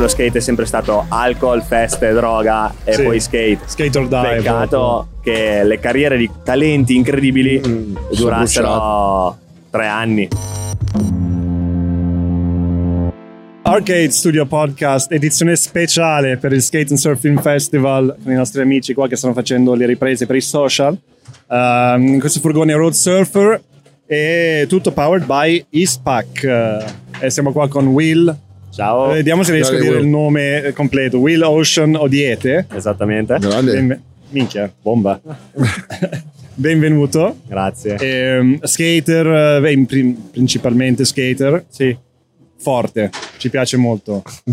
lo skate è sempre stato alcol, feste, droga e Sì. poi skate. Skate or die. Peccato che le carriere di talenti incredibili Mm, durassero tre anni. Arcade Studio Podcast, edizione speciale per il Skate and Surf Film Festival con i nostri amici qua che stanno facendo le riprese per i social. Ehm, in questo furgone Road Surfer e tutto powered by Eastpak. Eh, e siamo qua con Will. Ciao. Eh, Vediamo se riesco a dire Will. il nome completo. Will Ocean Odiete. Esattamente. Grande. Benve- minchia, bomba. Benvenuto. Grazie. Ehm, skater, eh, in prim- principalmente skater. Sì. forte, ci piace molto.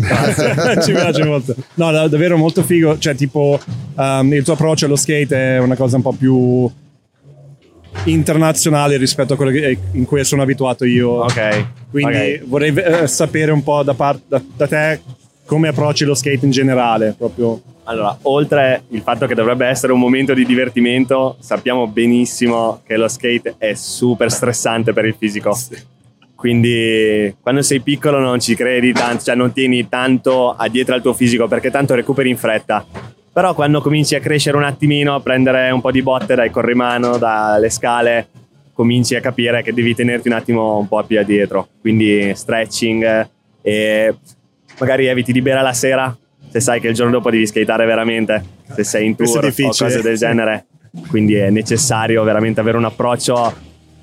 ci piace molto. No, da- davvero molto figo. Cioè, tipo, um, il tuo approccio allo skate è una cosa un po' più internazionale rispetto a quello che- in cui sono abituato io. Ok. Quindi Ok. vorrei eh, sapere un po' da, par- da- da te come approcci lo skate in generale. Proprio. Allora, oltre il fatto che dovrebbe essere un momento di divertimento, sappiamo benissimo che lo skate è super stressante per il fisico. Quindi quando sei piccolo non ci credi tanto, cioè non tieni tanto a dietro al tuo fisico perché tanto recuperi in fretta. Però quando cominci a crescere un attimino, a prendere un po' di botte dai corrimano, dalle scale, cominci a capire che devi tenerti un attimo un po' più addietro. Quindi stretching e magari eviti di bere la sera se sai che il giorno dopo devi skateare veramente, se sei in tour o cose del genere. Quindi è necessario veramente avere un approccio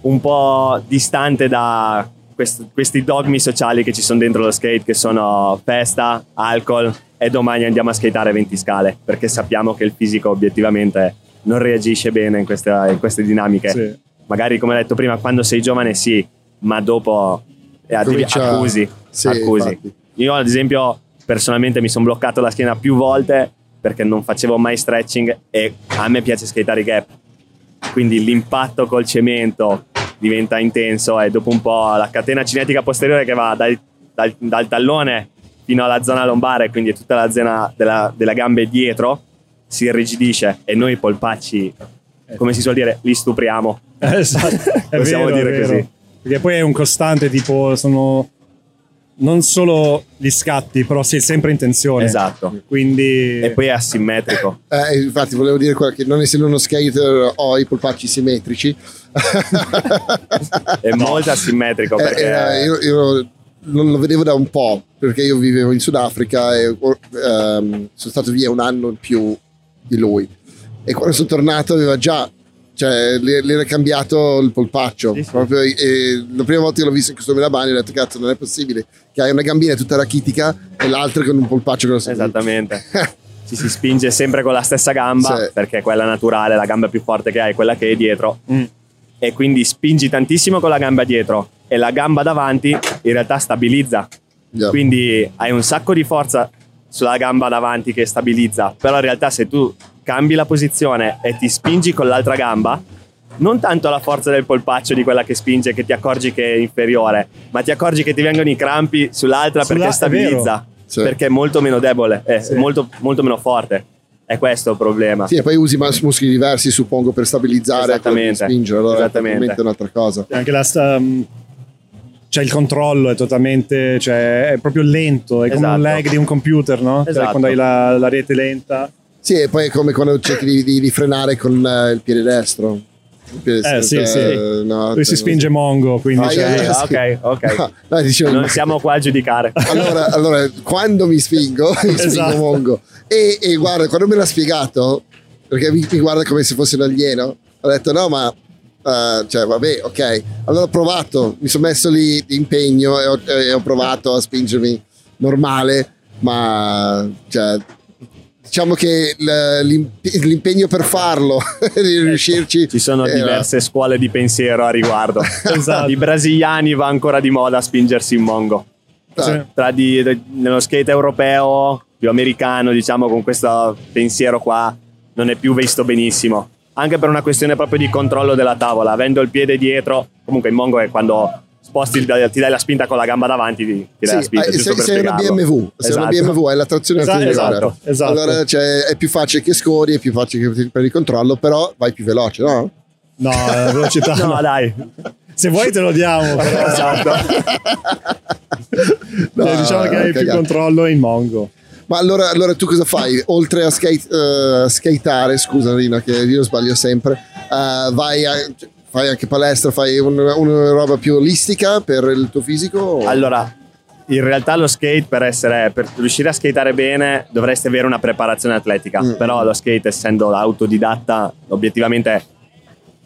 un po' distante da quest- questi dogmi sociali che ci sono dentro lo skate, che sono festa, alcol e domani andiamo a skateare 20 scale, perché sappiamo che il fisico obiettivamente non reagisce bene in queste, in queste dinamiche. Sì. Magari, come ho detto prima, quando sei giovane sì, ma dopo eh, Comincia- accusi. Sì, accusi. infatti. Io, ad esempio, personalmente mi sono bloccato la schiena più volte perché non facevo mai stretching e a me piace skateare i gap. Quindi l'impatto col cemento diventa intenso e dopo un po' la catena cinetica posteriore che va dal, dal- dal tallone fino alla zona lombare, quindi tutta la zona della, della gambe dietro, si irrigidisce e noi i polpacci, come si suol dire, li stupriamo. Esatto. È Possiamo vero, dire così. Perché poi è un costante, tipo, sono non solo gli scatti, però sei sempre in tensione. Esatto. Quindi E poi è asimmetrico. Eh, infatti volevo dire qua che non essendo uno skater ho i polpacci simmetrici. È molto asimmetrico Eh, perché... era- io, io non lo vedevo da un po' perché io vivevo in Sudafrica e ehm, sono stato via un anno in più di lui e quando sono tornato aveva già cioè le, le era cambiato il polpaccio Sì, sì. proprio la prima volta che l'ho visto in questo Milabani ho detto cazzo non è possibile che hai una gambina tutta rachitica e l'altra con un polpaccio grosso Esattamente. Ci si spinge sempre con la stessa gamba Sì. perché è quella naturale, la gamba più forte che hai, quella che è dietro. Mm. E quindi spingi tantissimo con la gamba dietro e la gamba davanti in realtà stabilizza. Yeah. Quindi hai un sacco di forza sulla gamba davanti che stabilizza, però in realtà se tu cambi la posizione e ti spingi con l'altra gamba, non tanto la forza del polpaccio di quella che spinge che ti accorgi che è inferiore, ma ti accorgi che ti vengono i crampi sull'altra Sulla- perché stabilizza, Sì. perché è molto meno debole, è Sì. molto, molto meno forte. È questo il problema. Sì, e poi usi muscoli diversi, suppongo, per stabilizzare e spingere. Allora Esattamente. è un'altra cosa. anche la mm, cioè il controllo è totalmente cioè è proprio lento è come un Esatto. lag di un computer no? Cioè, Esatto. quando hai la, la rete lenta Sì, e poi è come quando cerchi di, di- di frenare con eh, il piede destro. Eh, sì, sì. no, lui si cioè, spinge mongo quindi Ah, cioè, io- Ah, ok, ok. No, no, dicevo, Non siamo qua a giudicare. allora, allora, quando mi spingo, mi spingo Esatto. mongo. E, e guarda, quando me l'ha spiegato, perché mi, mi guarda come se fosse un alieno, ho detto no, ma... eh, cioè, vabbè, ok. Allora ho provato, mi sono messo lì di impegno e ho, e ho provato a spingermi normale, ma cioè, diciamo che l'impegno per farlo, di riuscirci... Ci sono era- diverse scuole di pensiero a riguardo. Esatto. I brasiliani va ancora di moda a spingersi in mongo. Sì. Tra di, nello skate europeo, più americano, diciamo, con questo pensiero qua, non è più visto benissimo. Anche per una questione proprio di controllo della tavola. Avendo il piede dietro, comunque in mongo è quando sposti, ti dai la spinta con la gamba davanti, ti, ti dai la Sì, spinta. eh, sei, per sei una. BMW, sei una Esatto. BMW, hai la trazione Esatto, anteriore. esatto, esatto. Allora cioè, è più facile che scori, è più facile che prendi il controllo, però vai più veloce, no? no la velocità No, no. dai. se vuoi te lo diamo però. esatto. No, Cioè, diciamo che hai più cagare. controllo in Mongo. Ma allora, allora tu cosa fai? Oltre a skate, eh, skateare, scusa Rino che io sbaglio sempre, eh, vai a, fai anche palestra, fai un- una roba più olistica per il tuo fisico? o- Allora, in realtà lo skate per, essere, per riuscire a skateare bene dovresti avere una preparazione atletica, Mm. però lo skate essendo autodidatta obiettivamente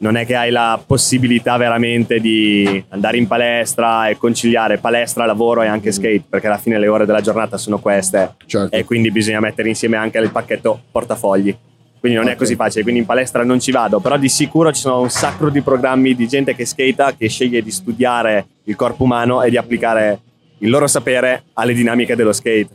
non è che hai la possibilità veramente di andare in palestra e conciliare palestra, lavoro e anche skate, perché alla fine le ore della giornata sono queste Certo. e quindi bisogna mettere insieme anche il pacchetto portafogli. Quindi non è Ok. così facile, quindi in palestra non ci vado, però di sicuro ci sono un sacco di programmi di gente che skata che sceglie di studiare il corpo umano e di applicare il loro sapere alle dinamiche dello skate.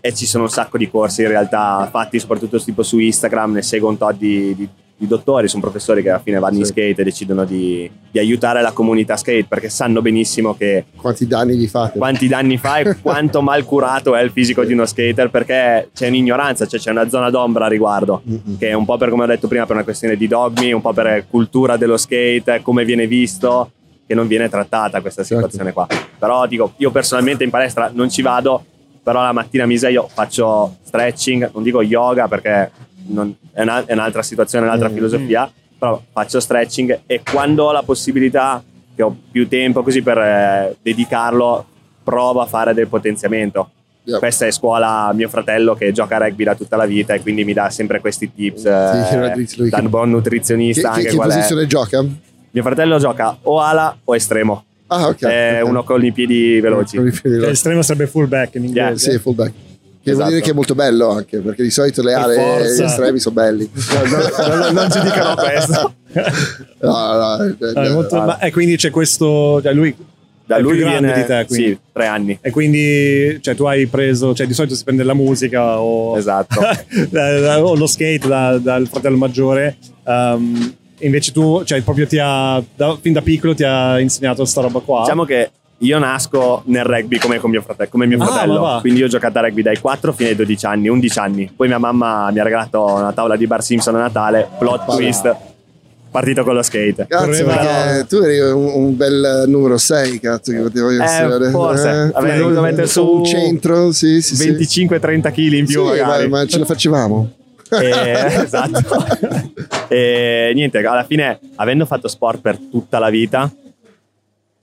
E ci sono un sacco di corsi in realtà fatti soprattutto tipo su Instagram, ne seguo un tot di, di- di dottori, sono professori che alla fine vanno in Sì. skate e decidono di, di aiutare la comunità skate perché sanno benissimo che Quanti danni vi fate? quanti danni fa e quanto mal curato è il fisico di uno skater perché c'è un'ignoranza, cioè c'è una zona d'ombra a riguardo Mm-mm. che è un po' per come ho detto prima per una questione di dogmi, un po' per cultura dello skate, come viene visto che non viene trattata questa Certo. situazione qua. Però dico, io personalmente in palestra non ci vado, però la mattina mi sveglio, faccio stretching, non dico yoga perché non- è, una- è un'altra situazione, un'altra Mm. filosofia, però faccio stretching e quando ho la possibilità, che ho più tempo così per eh, dedicarlo, provo a fare del potenziamento. Yeah. Questa è scuola mio fratello che gioca a rugby da tutta la vita e quindi mi dà sempre questi tips Sì, eh, lui da che- buon Che, nutrizionista che- anche che qual è. posizione gioca? Mio fratello gioca o ala o estremo. Ah, ok. È ok. uno con i piedi veloci. Con i piedi Che veloci. l'estremo sarebbe fullback in Yeah, inglese. Sì, fullback. Che vuol Esatto. dire che è molto bello anche, perché di solito le aree estremi sono belli. non, non- non ci dicono questo. No, no, eh, No, è molto- ma- e quindi c'è questo. Cioè lui Da lui viene di te, quindi. sì, tre anni. E quindi cioè, tu hai preso, cioè di solito si prende la musica o, Esatto. da- da- o lo skate da- dal fratello maggiore. Um, invece tu, cioè proprio ti ha, da- fin da piccolo ti ha insegnato sta roba qua. Diciamo che io nasco nel rugby come, con mio fratello, come mio Ah, fratello, quindi io ho giocato a rugby dai 4 fino ai 12 anni, 11 anni. Poi mia mamma mi ha regalato una tavola di Bar Simpson a Natale, plot Oppa. twist, partito con lo skate. Cazzo, perché tu eri un, un bel numero 6, cazzo, che potevo essere. forse. Avrei dovuto mettere su un centro, sì, sì, sì. 25-30 kg in più Sì, magari. ma, ma ce la facevamo. E- esatto. e niente, alla fine, avendo fatto sport per tutta la vita,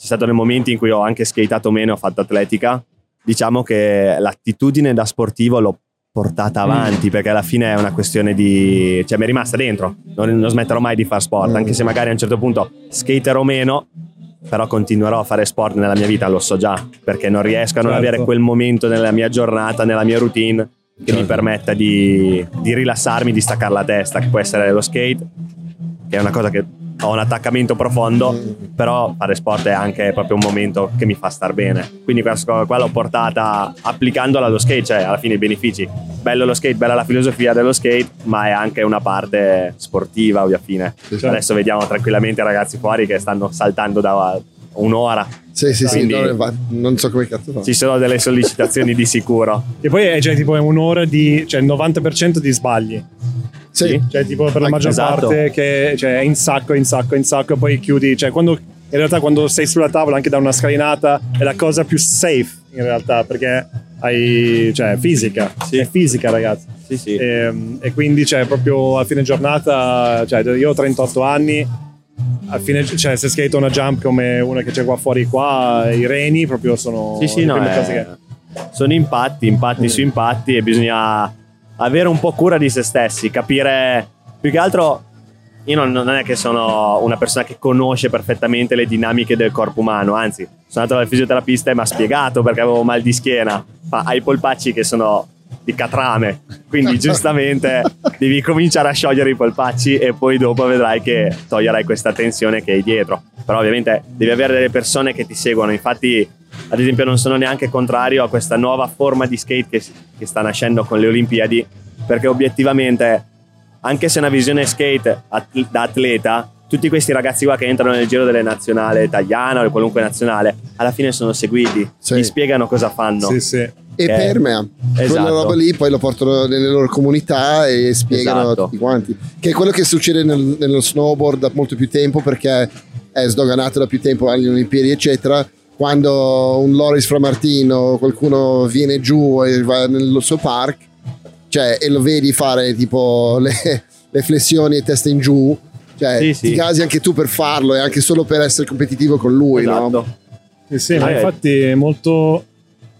ci sono stati dei momenti in cui ho anche skatato meno, ho fatto atletica. Diciamo che l'attitudine da sportivo l'ho portata avanti perché alla fine è una questione di. cioè mi è rimasta dentro. Non, non smetterò mai di fare sport, anche se magari a un certo punto skaterò meno. Però continuerò a fare sport nella mia vita, lo so già, perché non riesco a non Certo. avere quel momento nella mia giornata, nella mia routine che mi Certo. permetta di, di rilassarmi, di staccare la testa, che può essere lo skate, che è una cosa che ho un attaccamento profondo, però fare sport è anche proprio un momento che mi fa star bene. Quindi questa cosa qua l'ho portata applicandola allo skate, cioè alla fine i benefici. Bello lo skate, bella la filosofia dello skate, ma è anche una parte sportiva, ovvia fine. Sì, Adesso vediamo tranquillamente i ragazzi fuori che stanno saltando da un'ora. Sì, sì, sì, Quindi- no, va- non so come cazzo fa. Ci sono delle sollecitazioni di sicuro. E poi è già tipo un'ora di, cioè il 90% di sbagli. Sì. Cioè, tipo per la maggior Esatto. parte che cioè, è in sacco, in sacco, in sacco, e poi chiudi. Cioè, quando in realtà quando sei sulla tavola anche da una scalinata è la cosa più safe in realtà, perché hai cioè fisica. Sì. È fisica, ragazzi. Sì, sì. E, e quindi cioè, proprio a fine giornata, cioè, io ho 38 anni. A fine, cioè, se skate una jump come una che c'è qua fuori, qua i reni proprio sono Sì, sì, no, cose che- sono impatti, impatti su impatti e bisogna avere un po' cura di se stessi, capire più che altro. Io non, non è che sono una persona che conosce perfettamente le dinamiche del corpo umano, anzi, sono andato dal fisioterapista e mi ha spiegato perché avevo mal di schiena. Ma hai i polpacci che sono di catrame, quindi giustamente devi cominciare a sciogliere i polpacci e poi dopo vedrai che toglierai questa tensione che hai dietro. Però ovviamente devi avere delle persone che ti seguono, infatti ad esempio non sono neanche contrario a questa nuova forma di skate che, che sta nascendo con le Olimpiadi, perché obiettivamente, anche se è una visione skate at- da atleta, tutti questi ragazzi qua che entrano nel giro delle nazionale italiana o di qualunque nazionale, alla fine sono seguiti, Sì. gli spiegano cosa fanno. Sì, sì. E Eh, permea. Quella esatto. roba lì poi lo portano nelle loro comunità e spiegano a Esatto. tutti quanti. Che è quello che succede nel- nello snowboard da molto più tempo perché è sdoganato da più tempo alle Olimpiadi, eccetera. quando un Loris Framartino qualcuno viene giù e va nel suo park cioè, e lo vedi fare tipo le, le flessioni e testa in giù cioè Sì, ti sì. casi anche tu per farlo e anche solo per essere competitivo con lui no? Esatto. Sì, sì, ma Ah, infatti è molto...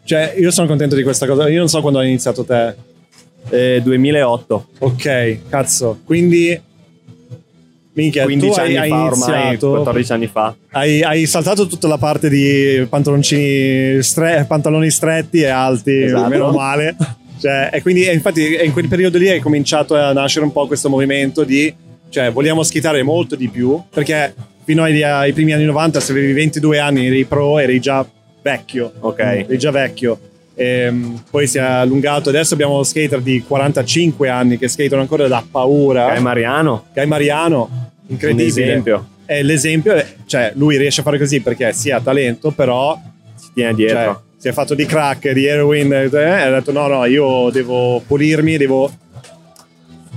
Cioè, io sono contento di questa cosa. Io non so quando hai iniziato te. Eh, 2008. Ok, cazzo. Quindi... Minchia, 15 tu hai, anni hai fa ormai, iniziato... 14 anni fa. Hai, hai saltato tutta la parte di pantaloncini stre- pantaloni stretti e alti, Esatto. meno male. Cioè, e quindi e infatti in quel periodo lì è cominciato a nascere un po' questo movimento di, cioè, vogliamo skitare molto di più, perché fino ai, ai primi anni 90, se avevi 22 anni eri pro, eri già vecchio. Ok. Eri già vecchio. Ehm, poi si è allungato, adesso abbiamo skater di 45 anni che skatano ancora da paura. Guy Mariano, Guy Mariano, un incredibile. esempio. E l'esempio è, cioè, lui riesce a fare così perché sì, ha talento, però Si tiene dietro. cioè, si è fatto di crack, di heroin, eh, e ha detto no, no, io devo pulirmi, devo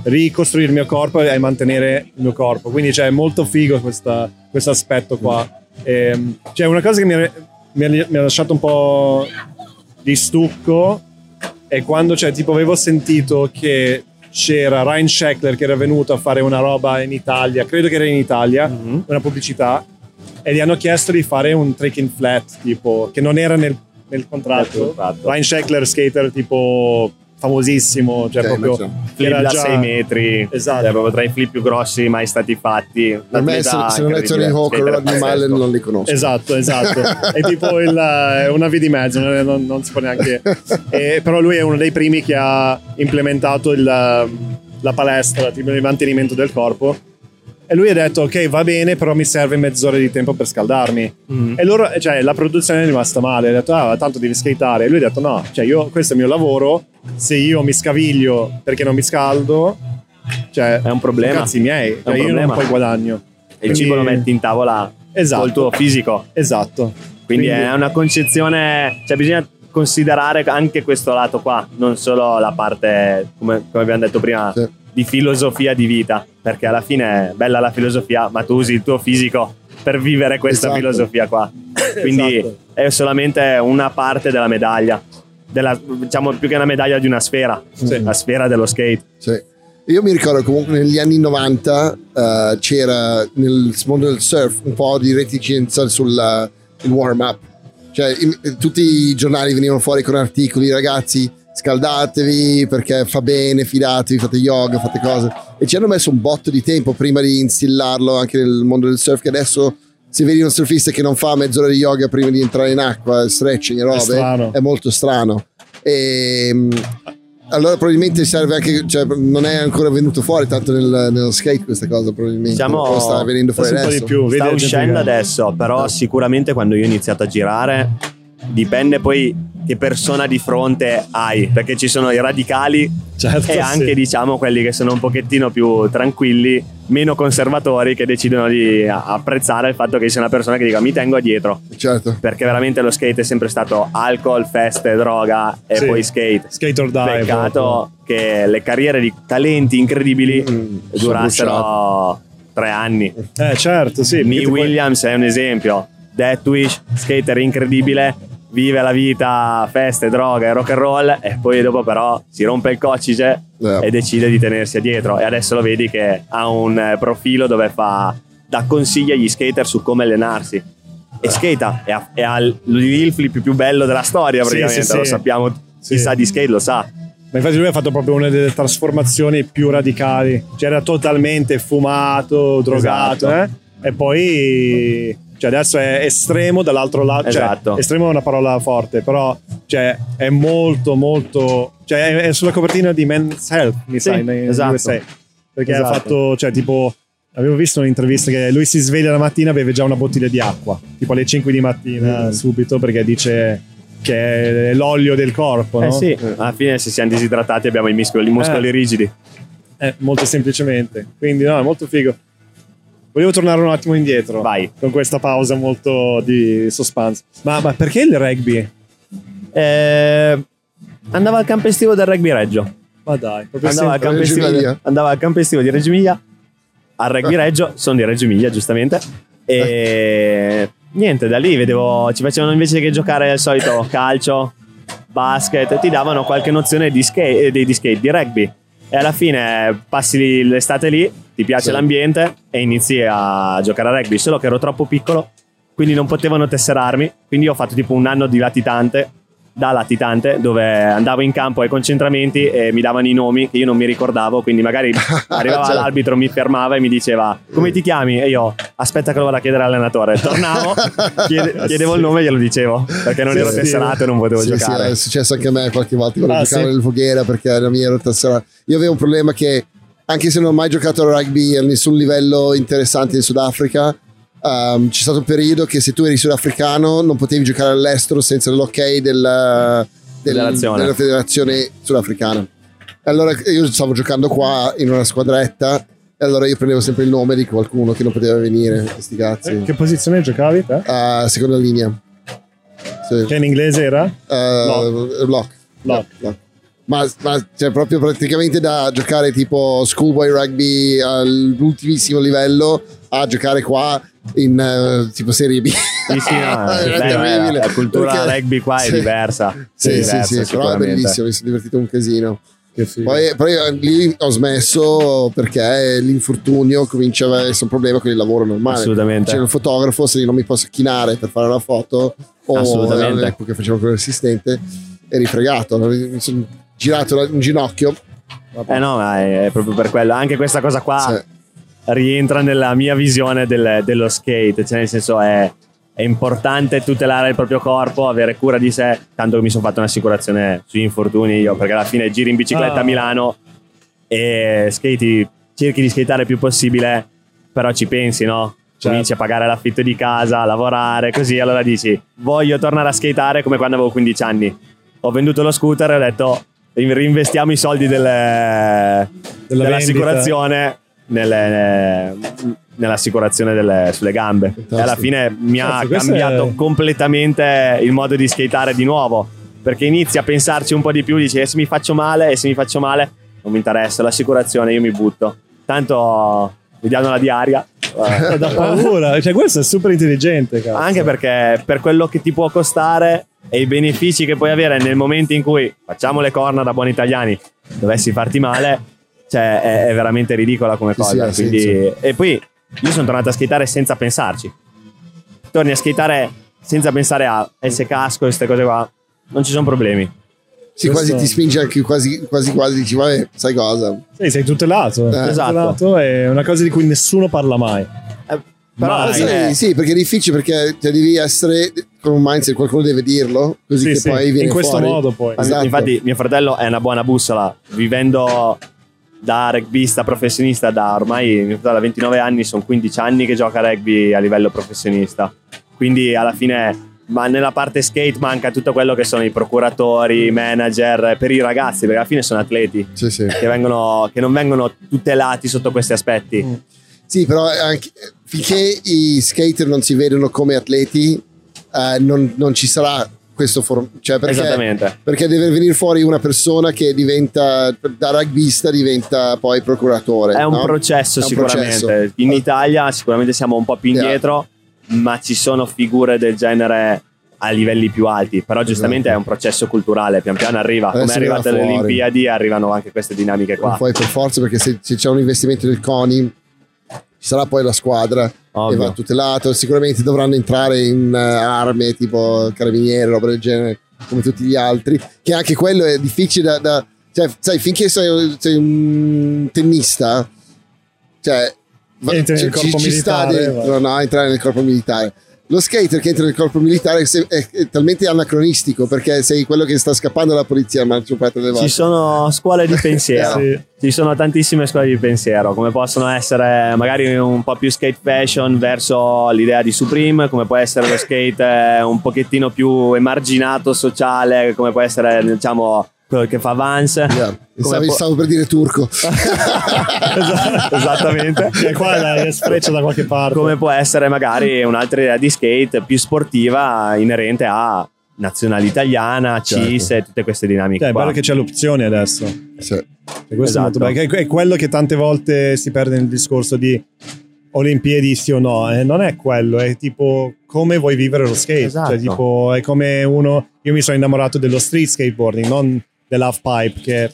ricostruire il mio corpo e mantenere il mio corpo. Quindi c'è molto figo questo aspetto qua. Ehm, c'è una cosa che mi mi ha- mi ha lasciato un po' di stucco è quando cioè, tipo avevo sentito che c'era Ryan Sheckler che era venuto a fare una roba in Italia, credo che era in Italia, Mhm. una pubblicità, e gli hanno chiesto di fare un trick in flat, tipo, che non era nel, nel contratto. Nel contratto. Ryan Sheckler, skater tipo famosissimo, cioè Ok, proprio... Flip era da già- 6 metri. Esatto. Cioè, proprio tra i flip più grossi mai stati fatti. per me se, se non è Tony Hawk o Rodney Mullen non li conosco Esatto, esatto. è tipo il, è una via di mezzo, non, non- non si può neanche. E- però lui è uno dei primi che ha implementato il, la palestra, tipo il mantenimento del corpo. E lui ha detto: Ok, va bene, però mi serve mezz'ora di tempo per scaldarmi. Mhm. E loro, cioè, la produzione è rimasta male. Ha detto: Ah, tanto devi skateare. E lui ha detto: No, cioè, io, questo è il mio lavoro. Se io mi scaviglio perché non mi scaldo, cioè, È un problema. Cazzi miei, un Cioè, io non problema. poi guadagno. E il Quindi- cibo lo metti in tavola Esatto. col tuo fisico. Esatto. Quindi, è una concezione, cioè bisogna considerare anche questo lato qua, non solo la parte, come, come abbiamo detto prima, Sì. di filosofia di vita, perché alla fine è bella la filosofia, ma tu usi il tuo fisico per vivere questa Esatto. filosofia qua. Quindi Esatto. è solamente una parte della medaglia, della, diciamo più che una medaglia di una sfera, Sì. la sfera dello skate. Sì. Io mi ricordo comunque negli anni 90 eh, c'era nel mondo del surf un po' di reticenza sul il warm up. Cioè, in- tutti i giornali venivano fuori con articoli, ragazzi, scaldatevi perché fa bene, fidatevi, fate yoga, fate cose. E ci hanno messo un botto di tempo prima di instillarlo anche nel mondo del surf, che adesso se vedi un surfista che non fa mezz'ora di yoga prima di entrare in acqua, stretching e robe, strano. è molto strano. E mm, allora probabilmente serve anche, cioè non è ancora venuto fuori tanto nel- nello skate questa cosa, probabilmente. Diciamo, sta venendo fuori forse un po' adesso. di più. Sta uscendo adesso, però sicuramente quando io ho iniziato a girare dipende poi che persona di fronte hai, perché ci sono i radicali Certo, e sì. anche diciamo quelli che sono un pochettino più tranquilli, meno conservatori, che decidono di apprezzare il fatto che ci sia una persona che dica mi tengo dietro, Certo. perché veramente lo skate è sempre stato alcol, feste, droga e Sì. poi skate. Skate or die. Peccato che le carriere di talenti incredibili Mm, durassero tre anni. Eh, certo, sì. Nee perché poi- Williams è un esempio. Deathwish, skater incredibile, vive la vita, feste, droga e rock and roll e poi dopo però si rompe il coccice Eh. e decide di tenersi dietro e adesso lo vedi che ha un eh, profilo dove fa dà consigli agli skater su come allenarsi Eh. e skata e ha, e ha il flip più bello della storia Sì, praticamente sì, lo sì. sappiamo Sì. chi sa di skate lo sa Ma infatti lui ha fatto proprio una delle trasformazioni più radicali. Cioè era totalmente fumato, drogato, Esatto. eh? E poi... Cioè adesso è estremo dall'altro lato. Cioè, Esatto. estremo è una parola forte, però cioè, è molto, molto... Cioè è, è sulla copertina di Men's Health, mi Sì, sa, in, esatto. USA. Perché ha Esatto. fatto, cioè tipo... Avevo visto un'intervista che lui si sveglia la mattina e beve già una bottiglia di acqua, tipo alle 5 di mattina Mm. subito, perché dice che è l'olio del corpo, no? eh sì alla fine se siamo disidratati abbiamo i muscoli, i muscoli Eh. rigidi Eh, molto semplicemente. Quindi, no, è molto figo. Volevo tornare un attimo indietro. Vai. Con questa pausa molto di suspense. Ma, ma perché il rugby? Eh, andava al campo estivo del rugby Reggio Ma dai, andava al, campo Reggio estivo, Emilia? andava al campo estivo di Reggio Emilia al rugby Reggio sono di Reggio Emilia giustamente e niente, da lì vedevo, ci facevano invece che giocare al solito calcio, basket, ti davano qualche nozione di skate, eh, di, di skate, di rugby. E alla fine passi l'estate lì, ti piace Sì. l'ambiente e inizi a giocare a rugby. Solo che ero troppo piccolo, quindi non potevano tesserarmi. Quindi ho fatto tipo un anno di latitante, da latitante, dove andavo in campo ai concentramenti e mi davano i nomi che io non mi ricordavo. Quindi magari arrivava Certo. l'arbitro, mi fermava e mi diceva come ti chiami? E io aspetta che lo vado a chiedere all'allenatore. Tornavo, chiede- chiedevo il nome e glielo dicevo perché non Sì, ero sì. tesserato e non potevo Sì, sì, giocare. è successo anche a me qualche volta quando Ah, giocavo sì? nel Voghera perché la mia ero tesserato. Io avevo un problema che anche se non ho mai giocato a rugby a nessun livello interessante in Sudafrica, ehm, c'è stato un periodo che se tu eri sudafricano non potevi giocare all'estero senza l'ok del- del- Federazione. della federazione sudafricana. Allora io stavo giocando qua in una squadretta e allora io prendevo sempre il nome di qualcuno che non poteva venire, questi cazzi. Che posizione giocavi te? Ah, seconda linea. Sì. Che in inglese era? Eh, block. Block. Block. Ma, ma cioè, proprio praticamente da giocare tipo schoolboy rugby all'ultimissimo livello a giocare qua in eh, tipo Serie B. Sì, sì, no, È beh, terribile. la cultura Perché- rugby qua è sì. diversa. Sì, diversa, sì, sì, però è bellissimo, mi sono divertito un casino. Poi, poi eh, lì ho smesso perché l'infortunio cominciava a essere un problema con il lavoro normale. Assolutamente. C'era il fotografo, se io non mi posso chinare per fare una foto, o all'epoca facevo con l'assistente, eri fregato. Mi sono girato un ginocchio. Eh no, ma è è proprio per quello. Anche questa cosa qua Sì. rientra nella mia visione del- dello skate. Cioè, nel senso, è, è importante tutelare il proprio corpo, avere cura di sé. Tanto che mi sono fatto un'assicurazione sugli infortuni io, perché alla fine giri in bicicletta Ah. a Milano e skati, cerchi di skateare il più possibile, però ci pensi, no? Certo. Cominci a pagare l'affitto di casa, a lavorare, così. Allora dici, voglio tornare a skateare come quando avevo 15 anni. Ho venduto lo scooter e ho detto, reinvestiamo i soldi delle- dell'assicurazione nelle- nell'assicurazione delle- sulle gambe. E alla fine mi ha Cazzo, cambiato è- completamente il modo di skateare di nuovo. Perché inizi a pensarci un po' di più, dici, e se mi faccio male, e se mi faccio male, non mi interessa, l'assicurazione io mi butto. Tanto vediamo la diaria. Da paura. Cioè, questo è super intelligente, cazzo. Anche perché per quello che ti può costare e i benefici che puoi avere nel momento in cui facciamo le corna da buoni italiani, dovessi farti male, cioè è, è veramente ridicola come Sì, cosa. sì, Quindi- e poi io sono tornato a skateare senza pensarci. Torni a skateare senza pensare a se casco e queste cose qua, non ci sono problemi. Sì, Questo- quasi ti spinge anche quasi quasi, quasi dici, vabbè, sai cosa? Sì, sei tutelato. Sei esatto. tutelato, è una cosa di cui nessuno parla mai. Eh, però Sì, fine- sì, perché è difficile perché cioè, devi essere con un mindset, qualcuno deve dirlo, così Sì, che sì, poi viene in questo fuori. modo poi. Esatto. Infatti, mio fratello è una buona bussola. Vivendo da rugbista professionista da ormai mio fratello ha 29 anni, sono 15 anni che gioca a rugby a livello professionista. Quindi alla fine, ma nella parte skate manca tutto quello che sono i procuratori, i manager per i ragazzi, perché alla fine sono atleti Sì, sì. che, vengono, che non vengono tutelati sotto questi aspetti. Mm. Sì, però anche- finché i skater non si vedono come atleti, eh, non, non ci sarà questo for- cioè perché, Esattamente. perché deve venire fuori una persona che diventa da rugbista diventa poi procuratore. È un no? processo È un sicuramente. processo. In Italia sicuramente siamo un po' più Yeah. indietro, ma ci sono figure del genere a livelli più alti. Però giustamente Esatto. è un processo culturale, pian piano arriva. Adesso Come è arrivato arriva alle fuori. Olimpiadi, arrivano anche queste dinamiche qua. puoi per forza perché se, se c'è un investimento del CONI ci sarà poi la squadra Ovvio. che va tutelato. Sicuramente dovranno entrare in eh, armi tipo carabinieri roba del genere come tutti gli altri che anche quello è difficile da, da- cioè sai finché sei, sei un tennista cioè va- nel ci- corpo ci, sta militare, dentro no, entrare nel corpo militare lo skater che entra nel corpo militare è, talmente anacronistico perché sei quello che sta scappando dalla polizia ma ci delle volte Ci sono scuole di pensiero. Sì. Ci sono tantissime scuole di pensiero, come possono essere magari un po' più skate fashion verso l'idea di Supreme, come può essere lo skate eh, un pochettino più emarginato sociale, come può essere diciamo quello che fa Vance. Yeah. Stavo, può- stavo per dire turco. Esattamente. Che qua la sfreccia da qualche parte. come può essere magari un'altra idea di skate più sportiva inerente a nazionalità italiana, Certo. CIS e tutte queste dinamiche. Cioè, è qua. bello che c'è l'opzione adesso. Sì. E questo Esatto. è molto bello. Che È quello che tante volte si perde nel discorso di Olimpiadi sì o no, eh, non è quello, è tipo come vuoi vivere lo skate. Esatto. Cioè, tipo, è come uno. Io mi sono innamorato dello street skateboarding, non dell'half pipe, che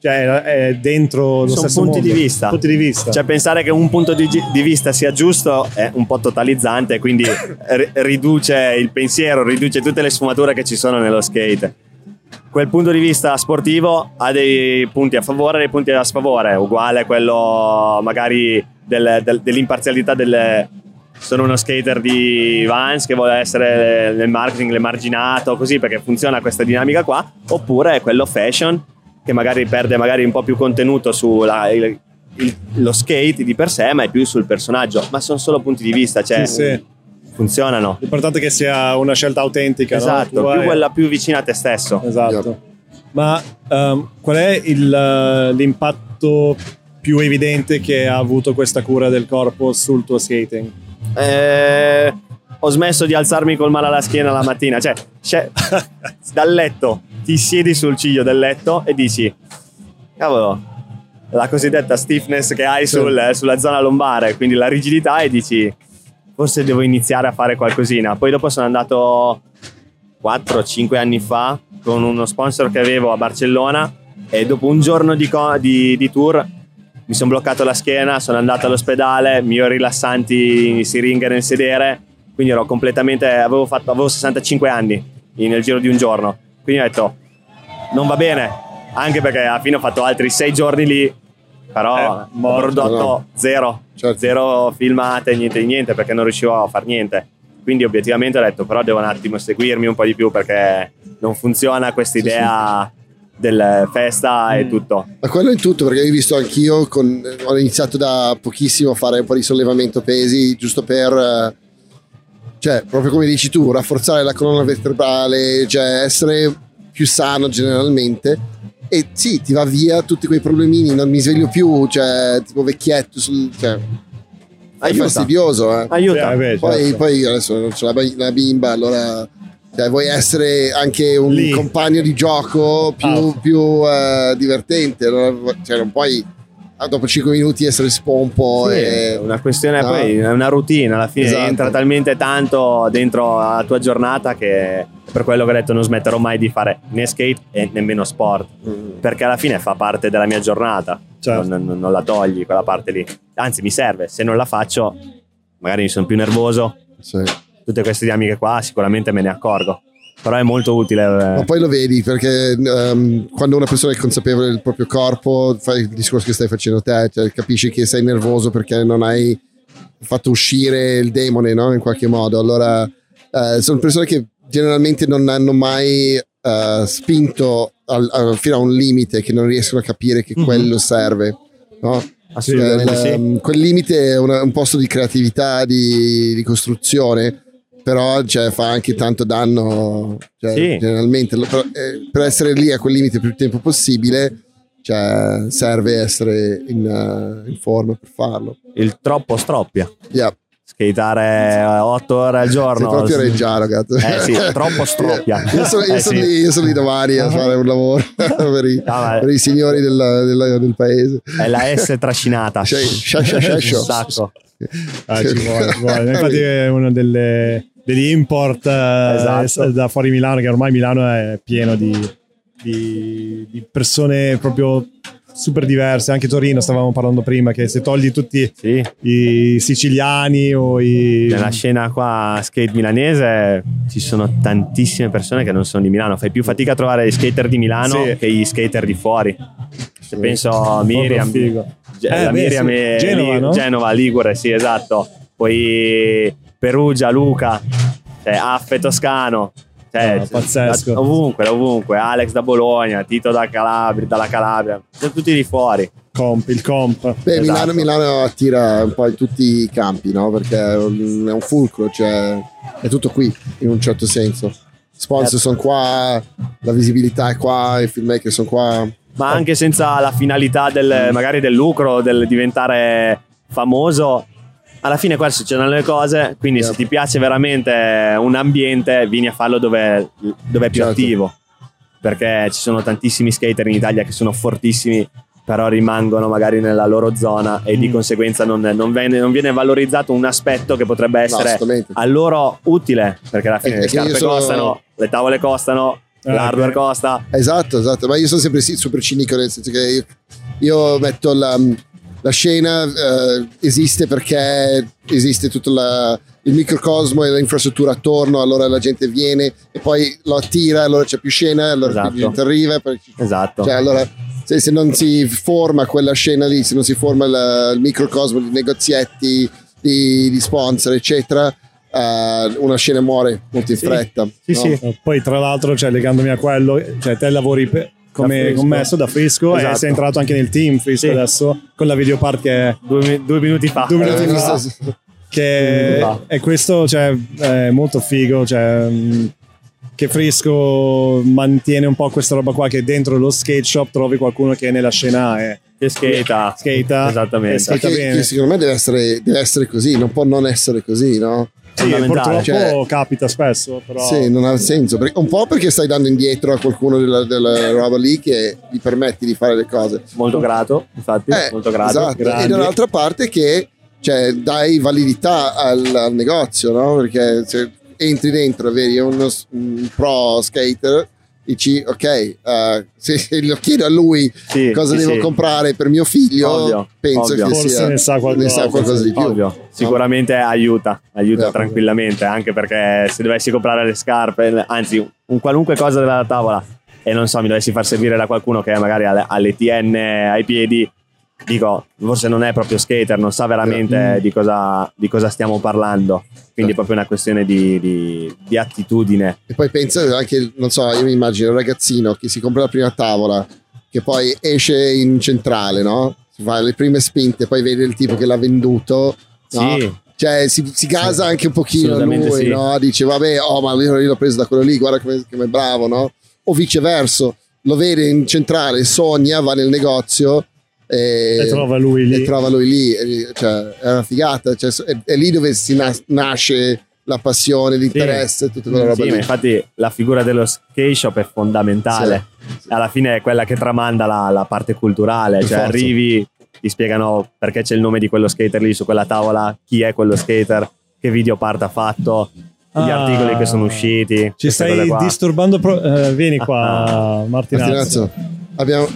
cioè, è dentro lo Sono stesso punti mondo. di vista. Punti di vista. Cioè, pensare che un punto di, di vista sia giusto è un po' totalizzante, quindi ri- riduce il pensiero, riduce tutte le sfumature che ci sono nello skate. Quel punto di vista sportivo ha dei punti a favore e dei punti a sfavore, uguale a quello magari del- del- dell'imparzialità del. Sono uno skater di Vans che vuole essere nel marketing l'emarginato, così perché funziona questa dinamica qua, oppure quello fashion che magari perde magari un po' più contenuto sullo skate di per sé, ma è più sul personaggio. Ma sono solo punti di vista, cioè Sì, sì. funzionano. L'importante è che sia una scelta autentica. no? Esatto, Tu più quella più vicina a te stesso. Esatto. Ma ehm, qual è il, l'impatto più evidente che ha avuto questa cura del corpo sul tuo skating? Eh, ho smesso di alzarmi col male alla schiena la mattina, cioè, dal letto ti siedi sul ciglio del letto e dici, cavolo, la cosiddetta stiffness che hai sul- sulla zona lombare, quindi la rigidità e dici, forse devo iniziare a fare qualcosina. Poi dopo sono andato 4-5 anni fa con uno sponsor che avevo a Barcellona e dopo un giorno di, co- di- di tour mi sono bloccato la schiena, sono andato all'ospedale, mio rilassanti siringhe nel sedere, quindi ero completamente, avevo, fatto, avevo 65 anni nel giro di un giorno, quindi ho detto non va bene, anche perché alla fine ho fatto altri 6 giorni lì, però Eh, ho prodotto no. zero, Certo. zero filmate, niente di niente perché non riuscivo a fare niente. Quindi obiettivamente ho detto però devo un attimo seguirmi un po' di più perché non funziona questa Sì, idea del festa e Mm. tutto. Ma quello in tutto, perché ho visto anch'io, con, ho iniziato da pochissimo a fare un po' di sollevamento pesi, giusto per, eh, cioè, proprio come dici tu, rafforzare la colonna vertebrale, cioè essere più sano generalmente. E sì, ti va via tutti quei problemini, non mi sveglio più, cioè, tipo vecchietto, sul, cioè, è Aiuta. fastidioso, eh. Aiuta. Eh, beh, Poi, certo. poi adesso non c'è la bimba, allora cioè, vuoi essere anche un Lì. compagno di gioco più, Ah. più, eh, divertente. allora, cioè, non puoi ah, dopo 5 minuti essere spompo. Sì, e, è una questione no? poi è una routine alla fine Esatto. entra talmente tanto dentro la tua giornata che per quello che ho detto non smetterò mai di fare né skate e nemmeno sport Mm. perché alla fine fa parte della mia giornata Certo. non, non- non la togli quella parte lì anzi mi serve se non la faccio magari mi sono più nervoso Sì. Tutte queste dinamiche qua sicuramente me ne accorgo però è molto utile eh, Ma poi lo vedi perché ehm, quando una persona è consapevole del proprio corpo, fai il discorso che stai facendo te, cioè, capisci che sei nervoso perché non hai fatto uscire il demone no? in qualche modo. Allora, eh, sono persone che generalmente non hanno mai eh, spinto al- al- fino a un limite, che non riescono a capire che Mhm. quello serve. No? assolutamente Cioè, sì. il- Quel limite è una- un posto di creatività, di, di costruzione, però cioè, fa anche tanto danno cioè, Sì. generalmente. Per, eh, per essere lì a quel limite più tempo possibile, cioè, serve essere in, eh, in forma per farlo. il troppo stroppia Yeah. skateare 8 ore al Sei giorno proprio reggiano, gatto. Eh sì, troppo stroppia. Io sono, io Eh sono sì. lì, io sono lì domani a fare un lavoro per i, Ah, ma- per i signori del, del- del paese. è la S trascinata Scia- scia- scia- scia- scia. un sacco Ah, ci vuole, ci vuole. Infatti è uno delle- degli import eh, Esatto. da fuori Milano, che ormai Milano è pieno di, di- di persone proprio super diverse. Anche Torino, stavamo parlando prima, che se togli tutti sì i siciliani o i... nella scena qua skate milanese ci sono tantissime persone che non sono di Milano fai più fatica a trovare gli skater di Milano Sì. che gli skater di fuori Se penso a Miriam. Ge- Eh, beh, Miriam sì. è Genova, lì- no? Genova, Ligure sì esatto poi Perugia Luca cioè, Affe Toscano cioè, No, pazzesco. da- ovunque ovunque Alex da Bologna Tito da Calabria, dalla Calabria sono tutti di fuori Comp, il comp. Beh, Esatto. Milano, Milano attira un po' in tutti i campi, no? Perché è un, è un fulcro, cioè è tutto qui in un certo senso. Sponsor Certo. sono qua, la visibilità è qua, i filmmaker sono qua. ma anche senza la finalità del, magari del lucro, del diventare famoso. Alla fine qua succedono le cose, quindi se Yep. ti piace veramente un ambiente, vieni a farlo dove, dove è più Certo. attivo. Perché ci sono tantissimi skater in Italia che sono fortissimi però rimangono magari nella loro zona e di Mm. conseguenza non, non viene, non viene valorizzato un aspetto che potrebbe essere assolutamente. a loro utile, perché alla fine Eh, le scarpe sono- costano, le tavole costano, Eh, l'hardware ok. costa. Esatto, esatto, ma io sono sempre super cinico nel senso che io, io metto la, la scena eh, esiste perché esiste tutto la- il microcosmo e l'infrastruttura attorno, allora la gente viene e poi lo attira, allora c'è più scena, allora Esatto. più gente arriva. poi- Esatto. Cioè, allora, se, se non si forma quella scena lì, se non si forma il, il microcosmo di negozietti, di, di sponsor, eccetera, eh, una scena muore molto in Sì. fretta. Sì, no? sì. Poi, tra l'altro, cioè, legandomi a quello, cioè, te lavori per- come commesso da Frisco Esatto. e sei entrato anche nel team Frisco Sì. adesso con la videopart che è Due, due minuti fa. Due minuti Eh, fa. sì. che Va. e questo cioè, è molto figo cioè, che Frisco mantiene un po' questa roba qua che dentro lo skate shop trovi qualcuno che nella scena è Che skata. skata Esattamente. e skata Che- bene che secondo me deve essere, deve essere così, non può non essere così, no? Sì, purtroppo Cioè- capita spesso però Sì, non ha senso. perché- un po' perché stai dando indietro a qualcuno della, della roba lì che gli permetti di fare le cose. Molto grato, infatti, Eh, molto grato. esatto. E dall'altra parte che cioè, dai validità al, al negozio, no? Perché se entri dentro, vedi uno un pro skater, dici ok, eh, se se lo chiedo a lui Sì, cosa sì, devo sì. comprare per mio figlio, Ovvio, penso ovvio. che Forse sia, ne sa qualcosa. qualcosa di più. Ovvio, no? sicuramente aiuta, aiuta Eh. tranquillamente, anche perché se dovessi comprare le scarpe, anzi un qualunque cosa della tavola e non so, mi dovessi far servire da qualcuno che magari ha le TN ai piedi, dico, forse non è proprio skater, non sa veramente Eh. di, cosa, di cosa stiamo parlando, quindi è proprio una questione di, di- di attitudine. E poi pensa anche, non so, io mi immagino un ragazzino che si compra la prima tavola, che poi esce in centrale, no? Si fa le prime spinte, poi vede il tipo che l'ha venduto. no? Sì. Cioè si, si gasa anche un pochino lui, sì. no? Dice, vabbè, oh, ma io l'ho preso da quello lì, guarda come, come è bravo, no? O viceversa, lo vede in centrale, sogna, va nel negozio e, e trova lui lì e trova lui lì. E, cioè, è una figata, cioè, è, è lì dove si nas- nasce la passione, l'interesse, tutta quella roba Sì, infatti la figura dello skate shop è fondamentale. Sì. Alla fine è quella che tramanda la, la parte culturale. Per Cioè, forza. arrivi, ti spiegano perché c'è il nome di quello skater lì su quella tavola, chi è quello skater, che video part ha fatto, gli Ah. articoli che sono usciti. ci stai qua. disturbando pro- eh, vieni qua Martinazzo Martinazzo, abbiamo,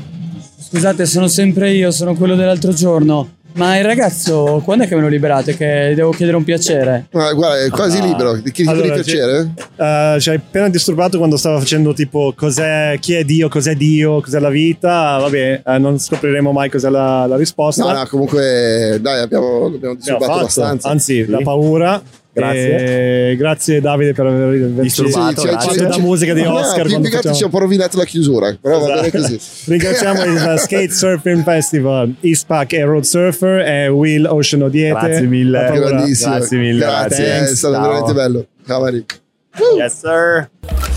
Scusate, sono sempre io, sono quello dell'altro giorno. Ma il ragazzo, quando è che me lo liberate? Che devo chiedere un piacere. ah, guarda, è quasi Ah. libero. Ti chiedi Allora, di piacere? Eh, ci hai appena disturbato quando stavo facendo tipo cos'è, chi è Dio, cos'è Dio, cos'è la vita. Vabbè, eh, non scopriremo mai cos'è la, la risposta. No, no, comunque, dai, abbiamo, abbiamo Abbiamo disturbato fatto. abbastanza. Anzi, Sì. la paura. Grazie. E grazie Davide per averci Disturbato, Sì, grazie. fatto la musica di No, Oscar. più altro facciamo- ci ha un po' rovinato la chiusura, però va bene Esatto. così. Ringraziamo il Skate Surfing Festival, Eastpak e Road Surfer e Will Ocean Odiete. Grazie mille. Grandissimo. Grazie mille, Grazie, ragazzi. è stato Ciao. veramente bello. Ciao Mari. Yes, sir.